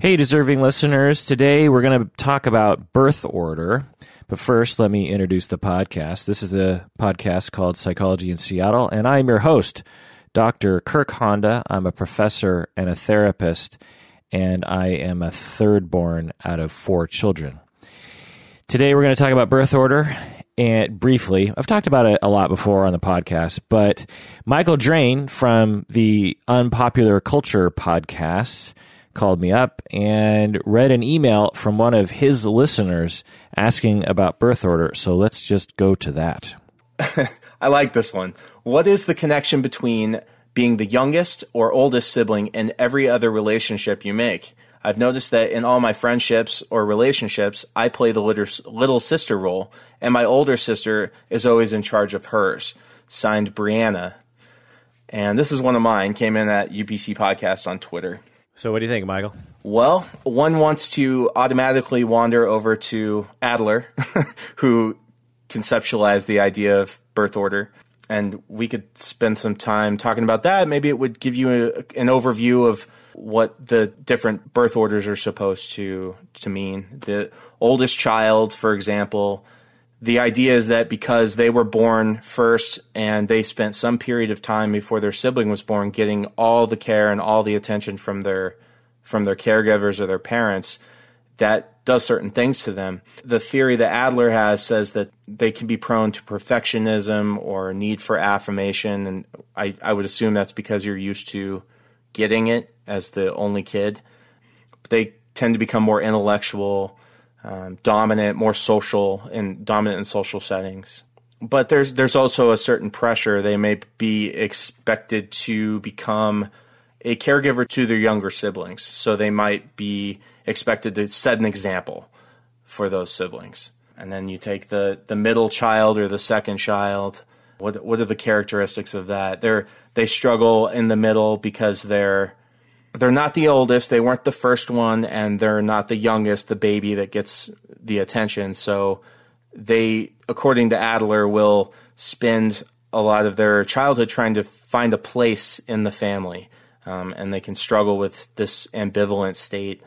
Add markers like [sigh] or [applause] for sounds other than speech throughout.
Hey, deserving listeners. Today we're going to talk about birth order. But first, let me introduce the podcast. This is a podcast called Psychology in Seattle, and I'm your host, Dr. Kirk Honda. I'm a professor and a therapist, and I am a third born out of four children. Today, we're going to talk about birth order and briefly. I've talked about it a lot before on the podcast, but Michael Drane from the Unpopular Culture podcast called me up and read an email from one of his listeners asking about birth order. So let's just go to that. [laughs] I like this one. What is the connection between being the youngest or oldest sibling and every other relationship you make? I've noticed that in all my friendships or relationships, I play the little sister role, and my older sister is always in charge of hers. Signed, Brianna. And this is one of mine, came in at UPC Podcast on Twitter. So, what do you think, Michael? Well, one wants to automatically wander over to Adler, [laughs] who conceptualized the idea of birth order. And we could spend some time talking about that. Maybe it would give you a, an overview of what the different birth orders are supposed to to mean. The oldest child, for example, the idea is that because they were born first and they spent some period of time before their sibling was born getting all the care and all the attention from their from their caregivers or their parents, that does certain things to them. The theory that Adler has says that they can be prone to perfectionism or need for affirmation, and I, I would assume that's because you're used to getting it as the only kid. They tend to become more intellectual, um, dominant, more social, and dominant in social settings. But there's there's also a certain pressure. They may be expected to become a caregiver to their younger siblings, so they might be expected to set an example for those siblings. And then you take the the middle child or the second child. What what are the characteristics of that? They're they struggle in the middle because they're they're not the oldest, they weren't the first one, and they're not the youngest, the baby that gets the attention. So they, according to Adler, will spend a lot of their childhood trying to find a place in the family. Um, and they can struggle with this ambivalent state.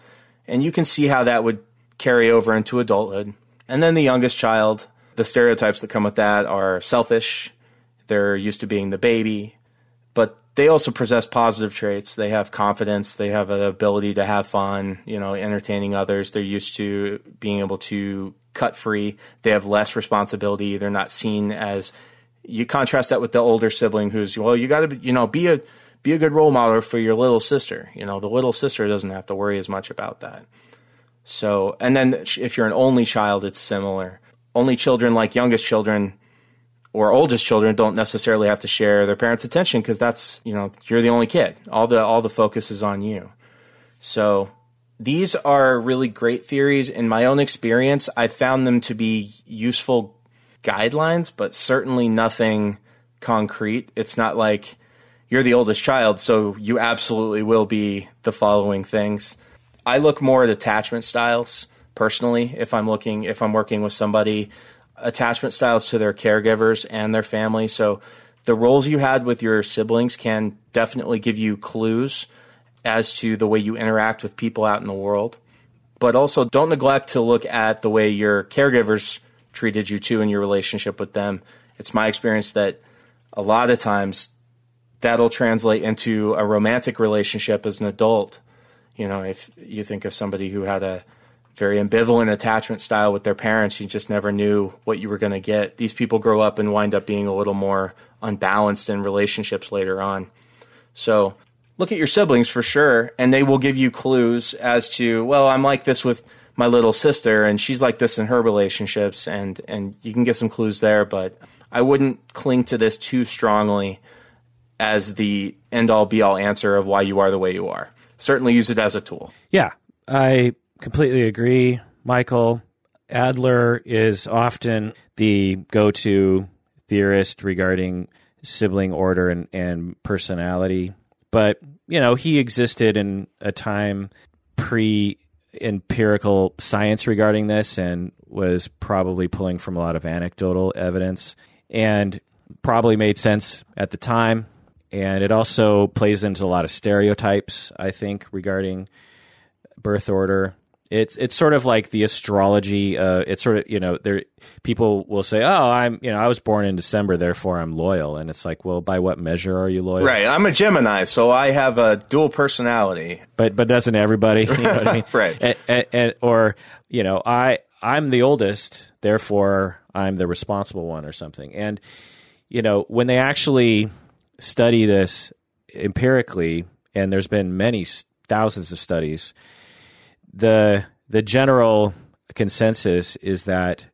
And you can see how that would carry over into adulthood. And then the youngest child, the stereotypes that come with that are selfish. They're used to being the baby, they also possess positive traits. They have confidence. They have the ability to have fun, you know, entertaining others. They're used to being able to cut free. They have less responsibility. They're not seen as you contrast that with the older sibling who's well, you got to you know be a be a good role model for your little sister. You know, the little sister doesn't have to worry as much about that. So, and then if you're an only child, it's similar. Only children, like youngest children, or oldest children don't necessarily have to share their parents' attention because that's you know you're the only kid. All the all the focus is on you. So these are really great theories. In my own experience, I found them to be useful guidelines, but certainly nothing concrete. It's not like you're the oldest child, so you absolutely will be the following things. I look more at attachment styles personally if I'm looking if I'm working with somebody attachment styles to their caregivers and their family. So the roles you had with your siblings can definitely give you clues as to the way you interact with people out in the world. But also don't neglect to look at the way your caregivers treated you too in your relationship with them. It's my experience that a lot of times that'll translate into a romantic relationship as an adult. You know, if you think of somebody who had a very ambivalent attachment style with their parents. You just never knew what you were going to get. These people grow up and wind up being a little more unbalanced in relationships later on. So look at your siblings for sure, and they will give you clues as to, well, I'm like this with my little sister, and she's like this in her relationships, and, and you can get some clues there, but I wouldn't cling to this too strongly as the end all be all answer of why you are the way you are. Certainly use it as a tool. Yeah. I completely agree, Michael. Adler is often the go to theorist regarding sibling order and, and personality. But, you know, he existed in a time pre empirical science regarding this and was probably pulling from a lot of anecdotal evidence and probably made sense at the time. And it also plays into a lot of stereotypes, I think, regarding birth order. It's it's sort of like the astrology. Uh, it's sort of you know there people will say, oh, I'm you know I was born in December, therefore I'm loyal, and it's like, well, by what measure are you loyal? Right. I'm a Gemini, so I have a dual personality. But but doesn't everybody? [laughs] You know I mean? [laughs] Right. And, and, and, or you know I I'm the oldest, therefore I'm the responsible one or something. And you know when they actually study this empirically, and there's been many thousands of studies, the the general consensus is that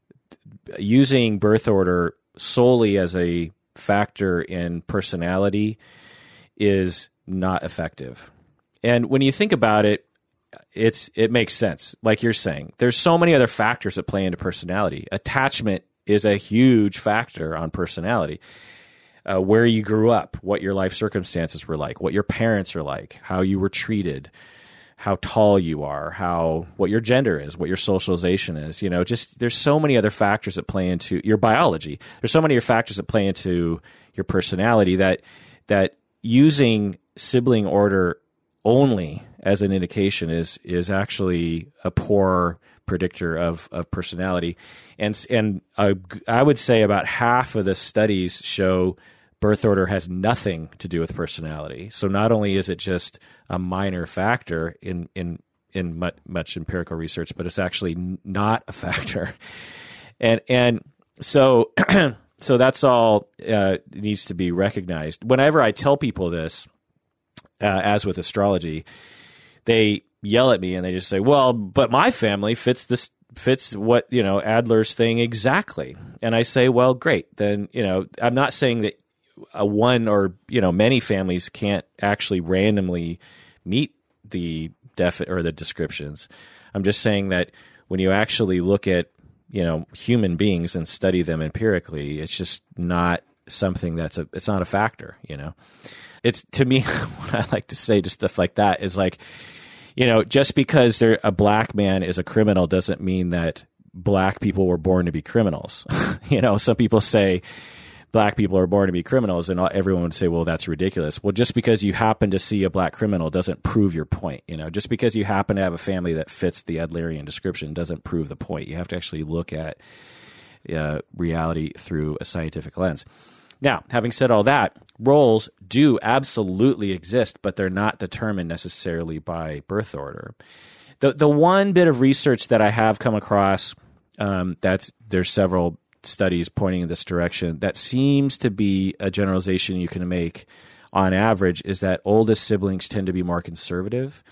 using birth order solely as a factor in personality is not effective. And when you think about it, it's it makes sense. Like you're saying, there's so many other factors that play into personality. Attachment is a huge factor on personality. Uh, where you grew up, what your life circumstances were like, what your parents are like, how you were treated, how tall you are, how what your gender is, what your socialization is. You know, just there's so many other factors that play into your biology. There's so many other factors that play into your personality that that using sibling order only as an indication is is actually a poor predictor of, of personality, and and uh, I would say about half of the studies show birth order has nothing to do with personality. So not only is it just a minor factor in in in much, much empirical research, but it's actually not a [laughs] factor, and and so [clears throat] so that's all uh, needs to be recognized. Whenever I tell people this, uh, as with astrology, they yell at me and they just say, "Well, but my family fits this fits what you know Adler's thing exactly." And I say, "Well, great. Then you know I'm not saying that a one or you know many families can't actually randomly meet the def or the descriptions. I'm just saying that when you actually look at you know human beings and study them empirically, it's just not something that's a it's not a factor. You know, it's to me [laughs] what I like to say to stuff like that is like you know just because they're a black man is a criminal doesn't mean that black people were born to be criminals. [laughs] you know, some people say black people are born to be criminals, and everyone would say, "Well, that's ridiculous." Well, just because you happen to see a black criminal doesn't prove your point. You know, just because you happen to have a family that fits the Adlerian description doesn't prove the point. You have to actually look at uh, reality through a scientific lens. Now, having said all that, roles do absolutely exist, but they're not determined necessarily by birth order. The the one bit of research that I have come across um, that's there's several studies pointing in this direction that seems to be a generalization you can make on average is that oldest siblings tend to be more conservative,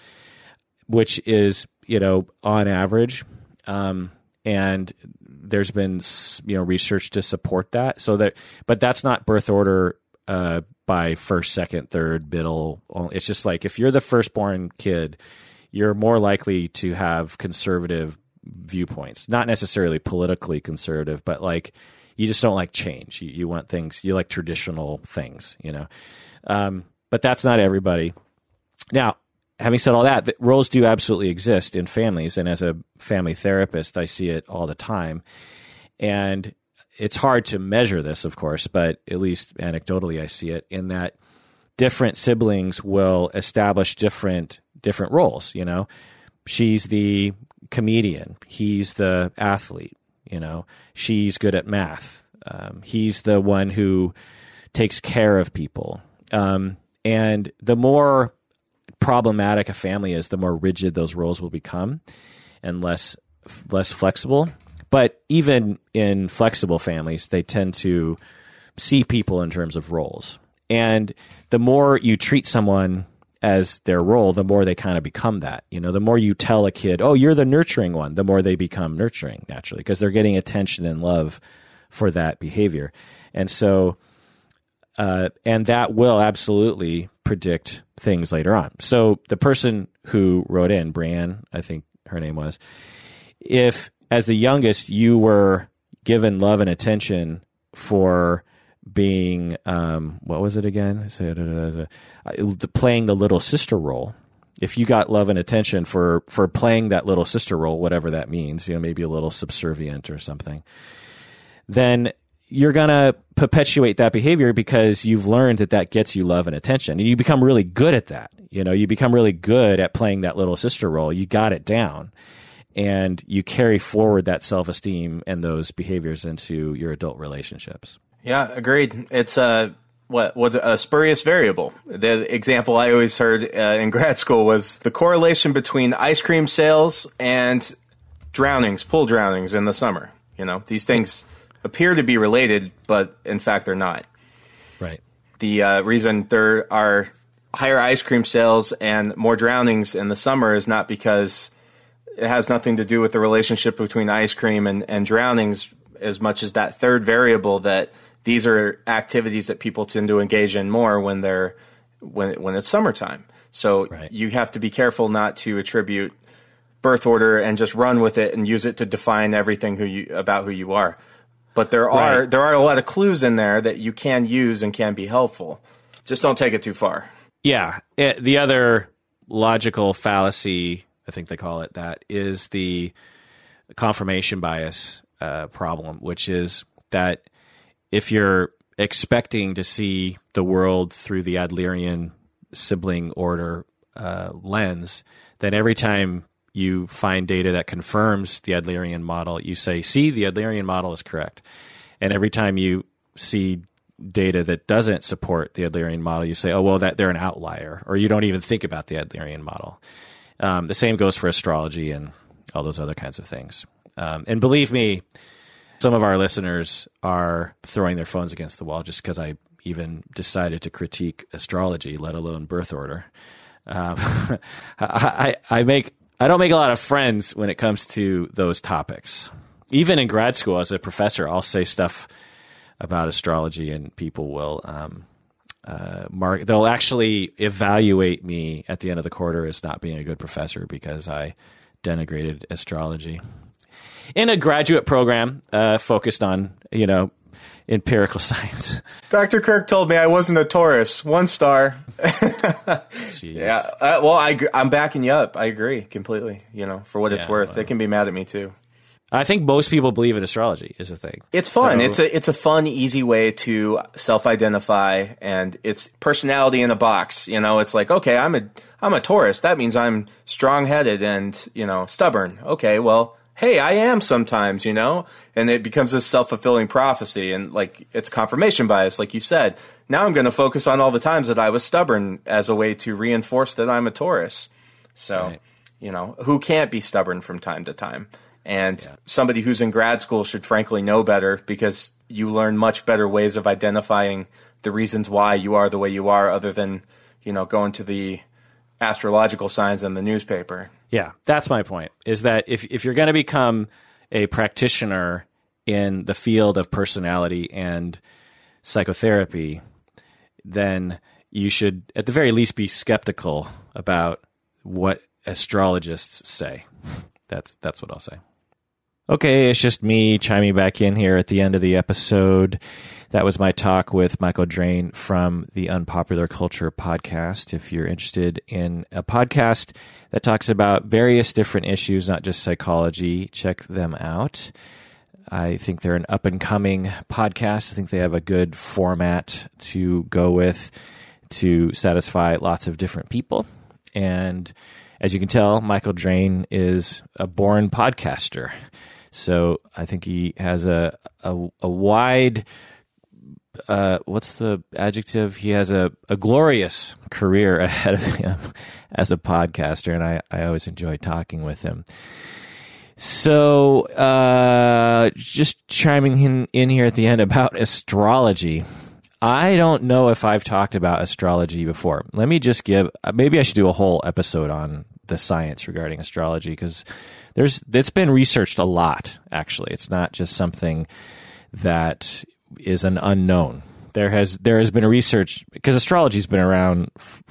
which is you know on average, um, and there's been you know research to support that. So that, but that's not birth order uh, by first, second, third, middle. It's just like if you're the firstborn kid, you're more likely to have conservative viewpoints. Not necessarily politically conservative, but like you just don't like change. You, you want things. You like traditional things. You know, um, but that's not everybody. Now, having said all that, roles do absolutely exist in families, and as a family therapist, I see it all the time. And it's hard to measure this, of course, but at least anecdotally, I see it in that different siblings will establish different different roles. You know, she's the comedian, he's the athlete. You know, she's good at math. Um, he's the one who takes care of people. Um, and the more problematic a family is, the more rigid those roles will become and less less flexible. But even in flexible families, they tend to see people in terms of roles. And the more you treat someone as their role, the more they kind of become that. You know, the more you tell a kid, "Oh, you're the nurturing one," the more they become nurturing naturally because they're getting attention and love for that behavior. And so uh, and that will absolutely predict things later on. So the person who wrote in, Brian, I think her name was, if as the youngest you were given love and attention for being um, what was it again? Playing the little sister role. If you got love and attention for for playing that little sister role, whatever that means, you know, maybe a little subservient or something, then you're to perpetuate that behavior because you've learned that that gets you love and attention. And you become really good at that. You know, you become really good at playing that little sister role. You got it down. And you carry forward that self esteem and those behaviors into your adult relationships. Yeah, agreed. It's a what was a spurious variable. The example I always heard uh, in grad school was the correlation between ice cream sales and drownings, pool drownings in the summer. You know, these things appear to be related, but in fact they're not. Right. The uh, reason there are higher ice cream sales and more drownings in the summer is not because it has nothing to do with the relationship between ice cream and, and drownings as much as that third variable that these are activities that people tend to engage in more when they're when when it's summertime. So right. you have to be careful not to attribute birth order and just run with it and use it to define everything who you about who you are. But there are right. there are a lot of clues in there that you can use and can be helpful. Just don't take it too far. Yeah, it, the other logical fallacy, I think they call it that, is the confirmation bias uh, problem, which is that if you're expecting to see the world through the Adlerian sibling order uh, lens, then every time you find data that confirms the Adlerian model, you say, see, the Adlerian model is correct. And every time you see data that doesn't support the Adlerian model, you say, oh, well, that they're an outlier, or you don't even think about the Adlerian model. Um, the same goes for astrology and all those other kinds of things. Um, and believe me, some of our listeners are throwing their phones against the wall just because I even decided to critique astrology, let alone birth order. Um, [laughs] I, I, make I don't make a lot of friends when it comes to those topics. Even in grad school, as a professor, I'll say stuff about astrology, and people will um, uh, mark. They'll actually evaluate me at the end of the quarter as not being a good professor because I denigrated astrology. In a graduate program uh, focused on you know empirical [laughs] science. Dr. Kirk told me I wasn't a Taurus. One star. [laughs] yeah. Uh, well, I, I'm backing you up. I agree completely. You know, for what yeah, it's worth, well. they can be mad at me too. I think most people believe in astrology is a thing. It's fun. So, it's a it's a fun, easy way to self-identify, and it's personality in a box. You know, it's like okay, I'm a I'm a Taurus. That means I'm strong-headed and you know stubborn. Okay, well, hey, I am sometimes, you know? And it becomes this self fulfilling prophecy and like it's confirmation bias, like you said. Now I'm going to focus on all the times that I was stubborn as a way to reinforce that I'm a Taurus. So, right. you know, who can't be stubborn from time to time? And yeah. somebody who's in grad school should frankly know better because you learn much better ways of identifying the reasons why you are the way you are other than, you know, going to the astrological signs in the newspaper. Yeah, that's my point. Is that if if you're going to become a practitioner in the field of personality and psychotherapy, then you should at the very least be skeptical about what astrologists say. That's that's what I'll say. Okay, it's just me chiming back in here at the end of the episode. That was my talk with Michael Drane from the Unpopular Culture podcast. If you're interested in a podcast that talks about various different issues, not just psychology, check them out. I think they're an up and coming podcast. I think they have a good format to go with to satisfy lots of different people. And as you can tell, Michael Drane is a born podcaster. So I think he has a, a, a wide uh, what's the adjective? He has a, a glorious career [laughs] ahead of him as a podcaster, and I, I always enjoy talking with him. So, uh, just chiming in, in here at the end about astrology. I don't know if I've talked about astrology before. Let me just give, maybe I should do a whole episode on the science regarding astrology because there's, it's been researched a lot, actually. It's not just something that is an unknown. There has there has been research because astrology's been around.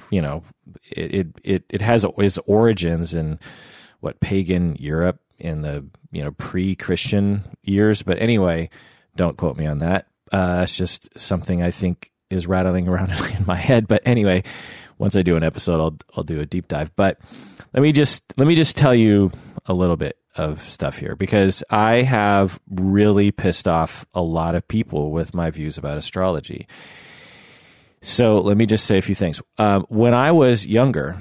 You know, it it it has its origins in what pagan Europe in the you know pre-Christian years. But anyway, don't quote me on that. Uh, it's just something I think is rattling around [laughs] in my head. But anyway, once I do an episode, I'll I'll do a deep dive. But let me just let me just tell you a little bit of stuff here because I have really pissed off a lot of people with my views about astrology. So let me just say a few things. Um, when I was younger,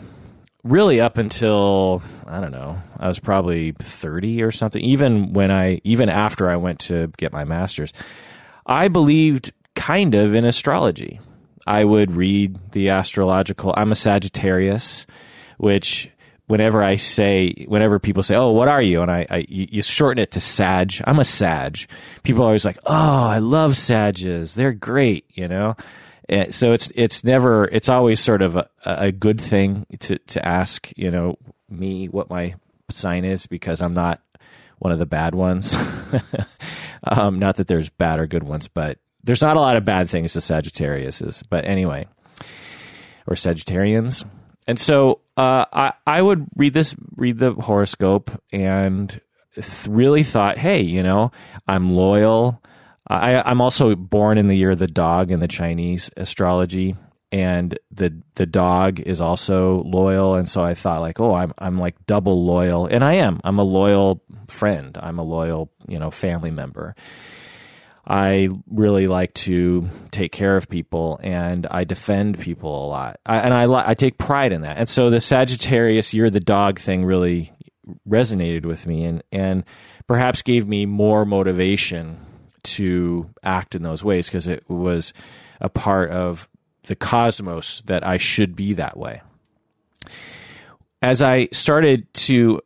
really up until I don't know, I was probably 30 or something. Even when I, even after I went to get my master's, I believed kind of in astrology. I would read the astrological. I'm a Sagittarius, which whenever I say, whenever people say, "Oh, what are you?" and I, I you shorten it to Sag. I'm a Sag. People are always like, "Oh, I love Sages. They're great," you know. And so it's it's never it's always sort of a, a good thing to to ask, you know, me what my sign is because I'm not one of the bad ones. [laughs] um, not that there's bad or good ones, but there's not a lot of bad things to Sagittarius is. But anyway, or Sagittarians. And so uh, I I would read this read the horoscope and really thought, hey, you know, I'm loyal. I, I'm also born in the year of the dog in the Chinese astrology, and the the dog is also loyal. And so I thought, like, oh, I'm I'm like double loyal, and I am. I'm a loyal friend. I'm a loyal, you know, family member. I really like to take care of people and I defend people a lot. I, and I, I take pride in that. And so the Sagittarius, you're the dog thing really resonated with me and, and perhaps gave me more motivation to act in those ways because it was a part of the cosmos that I should be that way. As I started to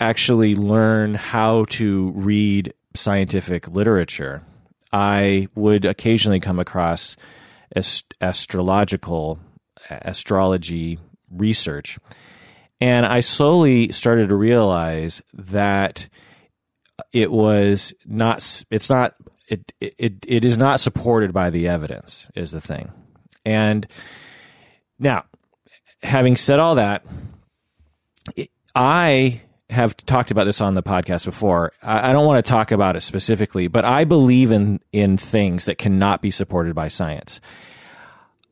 actually learn how to read scientific literature, I would occasionally come across ast- astrological astrology research. And I slowly started to realize that it was not, it's not, it, it, it is not supported by the evidence, is the thing. And now, having said all that, I have talked about this on the podcast before. I, I don't want to talk about it specifically, but I believe in in things that cannot be supported by science.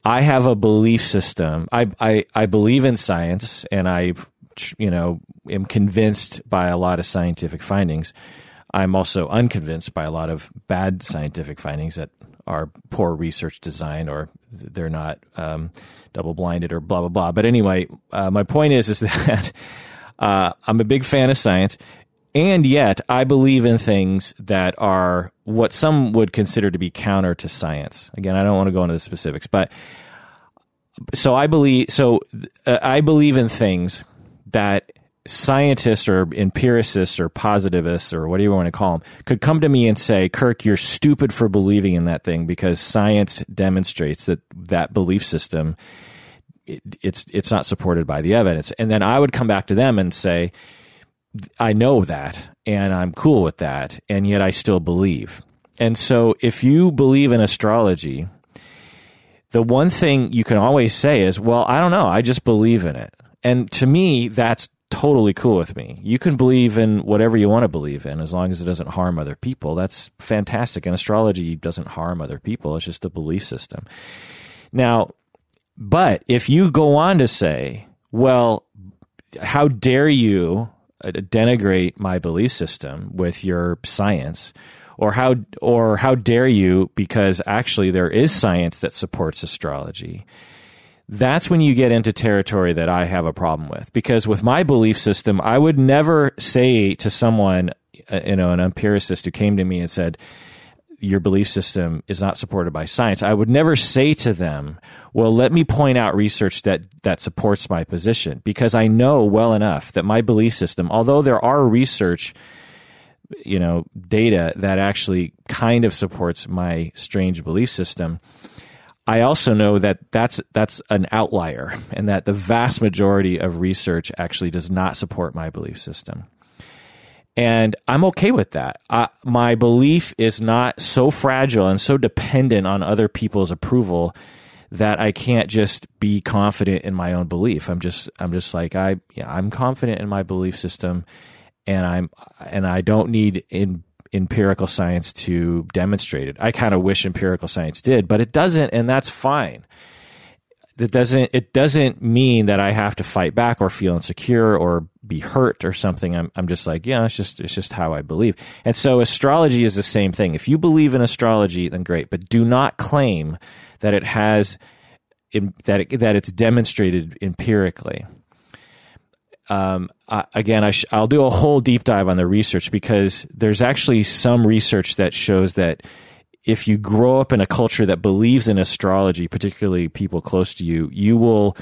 I have a belief system. I, I, I believe in science and I, you know, am convinced by a lot of scientific findings. I'm also unconvinced by a lot of bad scientific findings that are poor research design or they're not um, double blinded or blah, blah, blah. But anyway, uh, my point is, is [laughs] that uh, I'm a big fan of science, and yet I believe in things that are what some would consider to be counter to science. Again, I don't want to go into the specifics, but so I believe so uh, I believe in things that scientists or empiricists or positivists or whatever you want to call them could come to me and say, "Kirk, you're stupid for believing in that thing because science demonstrates that that belief system." It, it's it's not supported by the evidence. And then I would come back to them and say, I know that, and I'm cool with that, and yet I still believe. And so, if you believe in astrology, the one thing you can always say is, "Well, I don't know. I just believe in it." And to me, that's totally cool with me. You can believe in whatever you want to believe in as long as it doesn't harm other people. That's fantastic. And astrology doesn't harm other people. It's just a belief system. Now, but if you go on to say, well, how dare you uh, denigrate my belief system with your science? Or how, or how dare you, because actually there is science that supports astrology. That's when you get into territory that I have a problem with. Because with my belief system, I would never say to someone, uh, you know, an empiricist who came to me and said, your belief system is not supported by science, I would never say to them, well, let me point out research that, that supports my position because I know well enough that my belief system, although there are research, you know, data that actually kind of supports my strange belief system, I also know that that's that's an outlier and that the vast majority of research actually does not support my belief system. And I'm okay with that. Uh, my belief is not so fragile and so dependent on other people's approval that I can't just be confident in my own belief. I'm just I'm just like I yeah, I'm confident in my belief system and I'm and I don't need in empirical science to demonstrate it. I kind of wish empirical science did, but it doesn't and that's fine. That doesn't it doesn't mean that I have to fight back or feel insecure or be hurt or something. I'm I'm just like, yeah, it's just it's just how I believe. And so astrology is the same thing. If you believe in astrology, then great, but do not claim that it has that it, that it's demonstrated empirically. Um, I, again, I will do a whole deep dive on the research because there's actually some research that shows that if you grow up in a culture that believes in astrology, particularly people close to you, you will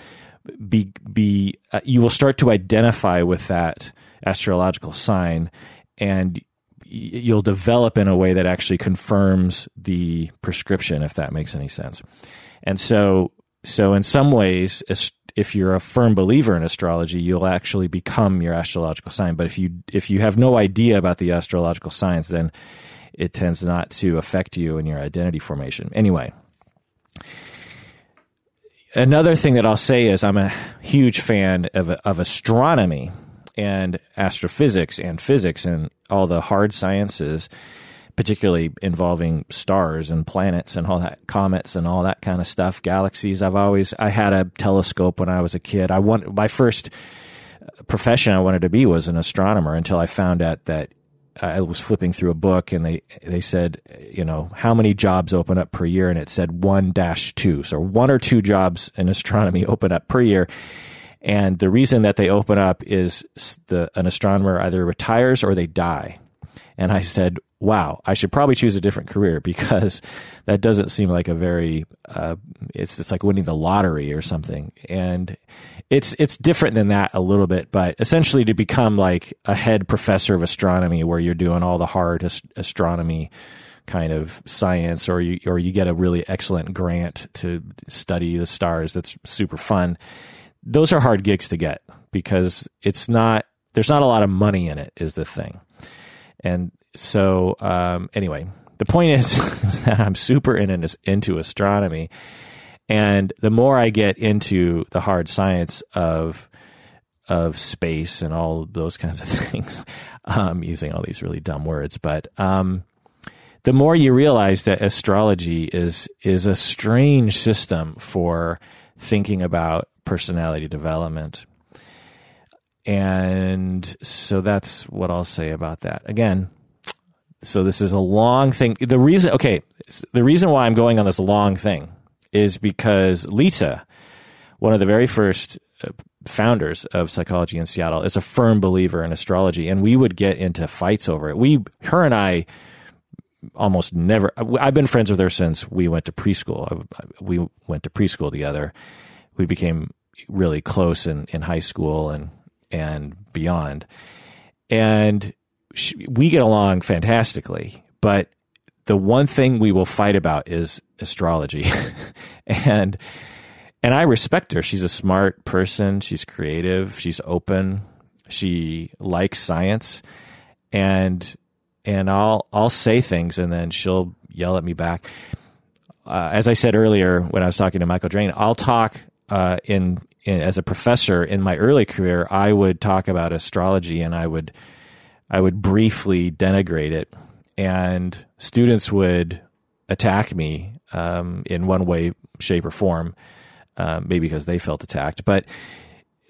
be be uh, you will start to identify with that astrological sign, and you'll develop in a way that actually confirms the prescription, if that makes any sense. And so, so in some ways, if you're a firm believer in astrology, you'll actually become your astrological sign. But if you if you have no idea about the astrological signs, then it tends not to affect you in your identity formation. Anyway, another thing that I'll say is I'm a huge fan of, of astronomy and astrophysics and physics and all the hard sciences, particularly involving stars and planets and all that, comets and all that kind of stuff, galaxies. I've always I had a telescope when I was a kid. I want my first profession I wanted to be was an astronomer until I found out that I was flipping through a book and they they said, you know, how many jobs open up per year, and it said one dash two, so one or two jobs in astronomy [laughs] open up per year. And the reason that they open up is the an astronomer either retires or they die. And I said, wow, I should probably choose a different career [laughs] because that doesn't seem like a very, uh, it's, it's like winning the lottery or something. And it's, it's different than that a little bit, but essentially to become like a head professor of astronomy where you're doing all the hard ast- astronomy kind of science or you, or you get a really excellent grant to study the stars. That's super fun. Those are hard gigs to get because it's not, there's not a lot of money in it is the thing. And so um, anyway, the point is, [laughs] is, that I'm super in, into astronomy, and the more I get into the hard science of of space and all those kinds of [laughs] things, um, using all these really dumb words, but um, the more you realize that astrology is is a strange system for thinking about personality development. And so that's what I'll say about that. Again, so this is a long thing. The reason, okay, the reason why I'm going on this long thing is because Lisa, one of the very first uh, founders of psychology in Seattle, is a firm believer in astrology, and we would get into fights over it. We, her and I, almost never. I've been friends with her since we went to preschool. We went to preschool together. We became really close in, in high school and and beyond. And she, we get along fantastically, but the one thing we will fight about is astrology. [laughs] and and I respect her. She's a smart person, she's creative, she's open, she likes science and and I'll I'll say things and then she'll yell at me back. Uh, as I said earlier when I was talking to Michael Drane, I'll talk uh, in, in, as a professor in my early career. I would talk about astrology and I would I would briefly denigrate it, and students would attack me um, in one way, shape, or form, uh, maybe because they felt attacked. But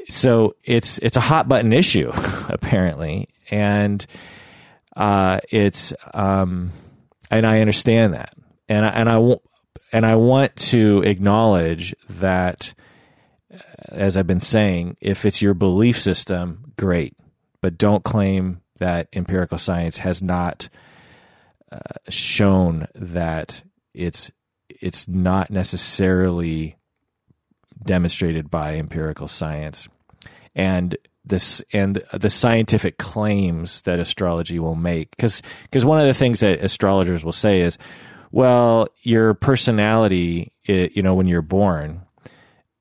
so it's it's a hot button issue [laughs] apparently, and uh, it's um, and I understand that, and I, and I want and I want to acknowledge that, uh, as I've been saying, if it's your belief system, great, but don't claim that empirical science has not shown that it's it's not necessarily demonstrated by empirical science. And this and the scientific claims that astrology will make because because one of the things that astrologers will say is well your personality you know when you're born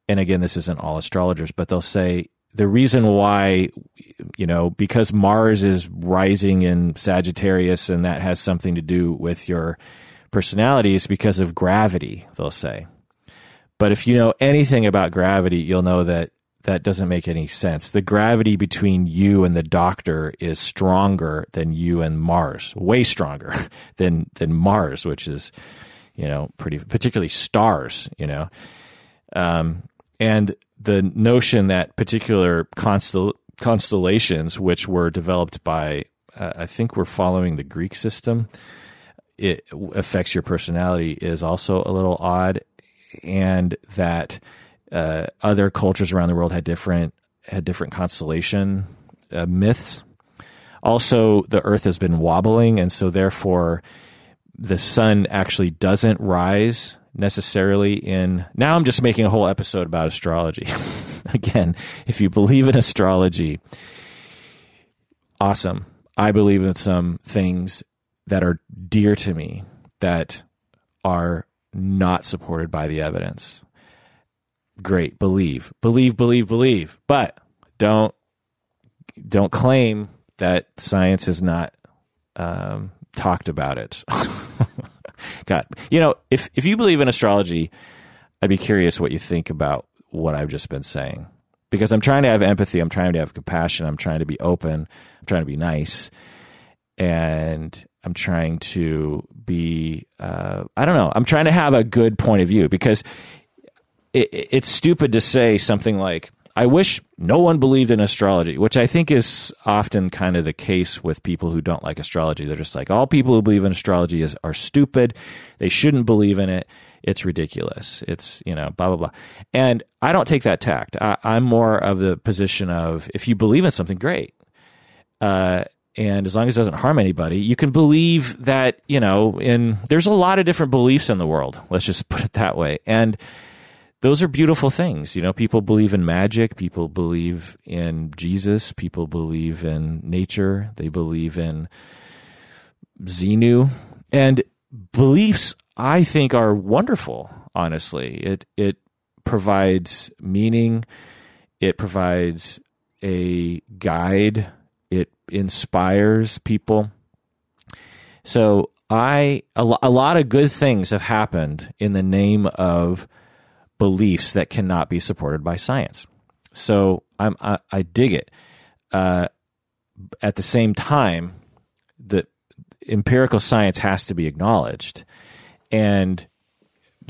and again this isn't all astrologers but they'll say the reason why, you know, because Mars is rising in Sagittarius and that has something to do with your personality is because of gravity, they'll say. But if you know anything about gravity, you'll know that that doesn't make any sense. The gravity between you and the doctor is stronger than you and Mars, way stronger [laughs] than than Mars, which is, you know, pretty particularly stars, you know. Um, and the notion that particular constel- constellations, which were developed by, uh, I think we're following the Greek system, it affects your personality is also a little odd, and that uh, other cultures around the world had different had different constellation uh, myths. Also, the Earth has been wobbling, and so therefore, the sun actually doesn't rise necessarily in. Now, I'm just making a whole episode about astrology. [laughs] Again, if you believe in astrology, awesome. I believe in some things that are dear to me that are not supported by the evidence. Great, believe, believe, believe, believe, but don't don't claim that science has not um, talked about it. [laughs] God, you know, if if you believe in astrology, I'd be curious what you think about what I've just been saying. Because I'm trying to have empathy, I'm trying to have compassion, I'm trying to be open, I'm trying to be nice, and I'm trying to be, uh, I don't know, I'm trying to have a good point of view because it, it's stupid to say something like, I wish no one believed in astrology, which I think is often kind of the case with people who don't like astrology. They're just like, all people who believe in astrology is, are stupid. They shouldn't believe in it. It's ridiculous. It's, you know, blah, blah, blah. And I don't take that tact. I, am more of the position of if you believe in something, great. Uh, and as long as it doesn't harm anybody, you can believe that, you know, in there's a lot of different beliefs in the world. Let's just put it that way. And those are beautiful things. You know, people believe in magic, people believe in Jesus, people believe in nature, they believe in Xenu. And beliefs I think are wonderful, honestly. It it provides meaning, it provides a guide it inspires people. So I a, a lot of good things have happened in the name of beliefs that cannot be supported by science. So I'm I, I dig it. Uh, at the same time, the empirical science has to be acknowledged, and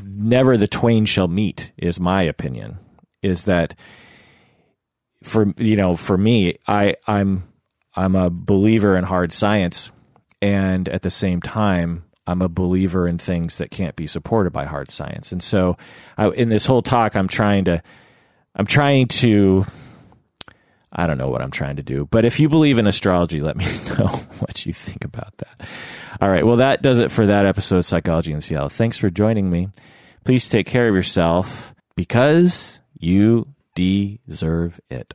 never the twain shall meet. Is my opinion. Is that for you know for me, I I'm I'm a believer in hard science, and at the same time, I'm a believer in things that can't be supported by hard science. And so, I, in this whole talk, I'm trying to, I'm trying to, I don't know what I'm trying to do. But if you believe in astrology, let me [laughs] know what you think about that. All right. Well, that does it for that episode of Psychology in Seattle. Thanks for joining me. Please take care of yourself because you deserve it.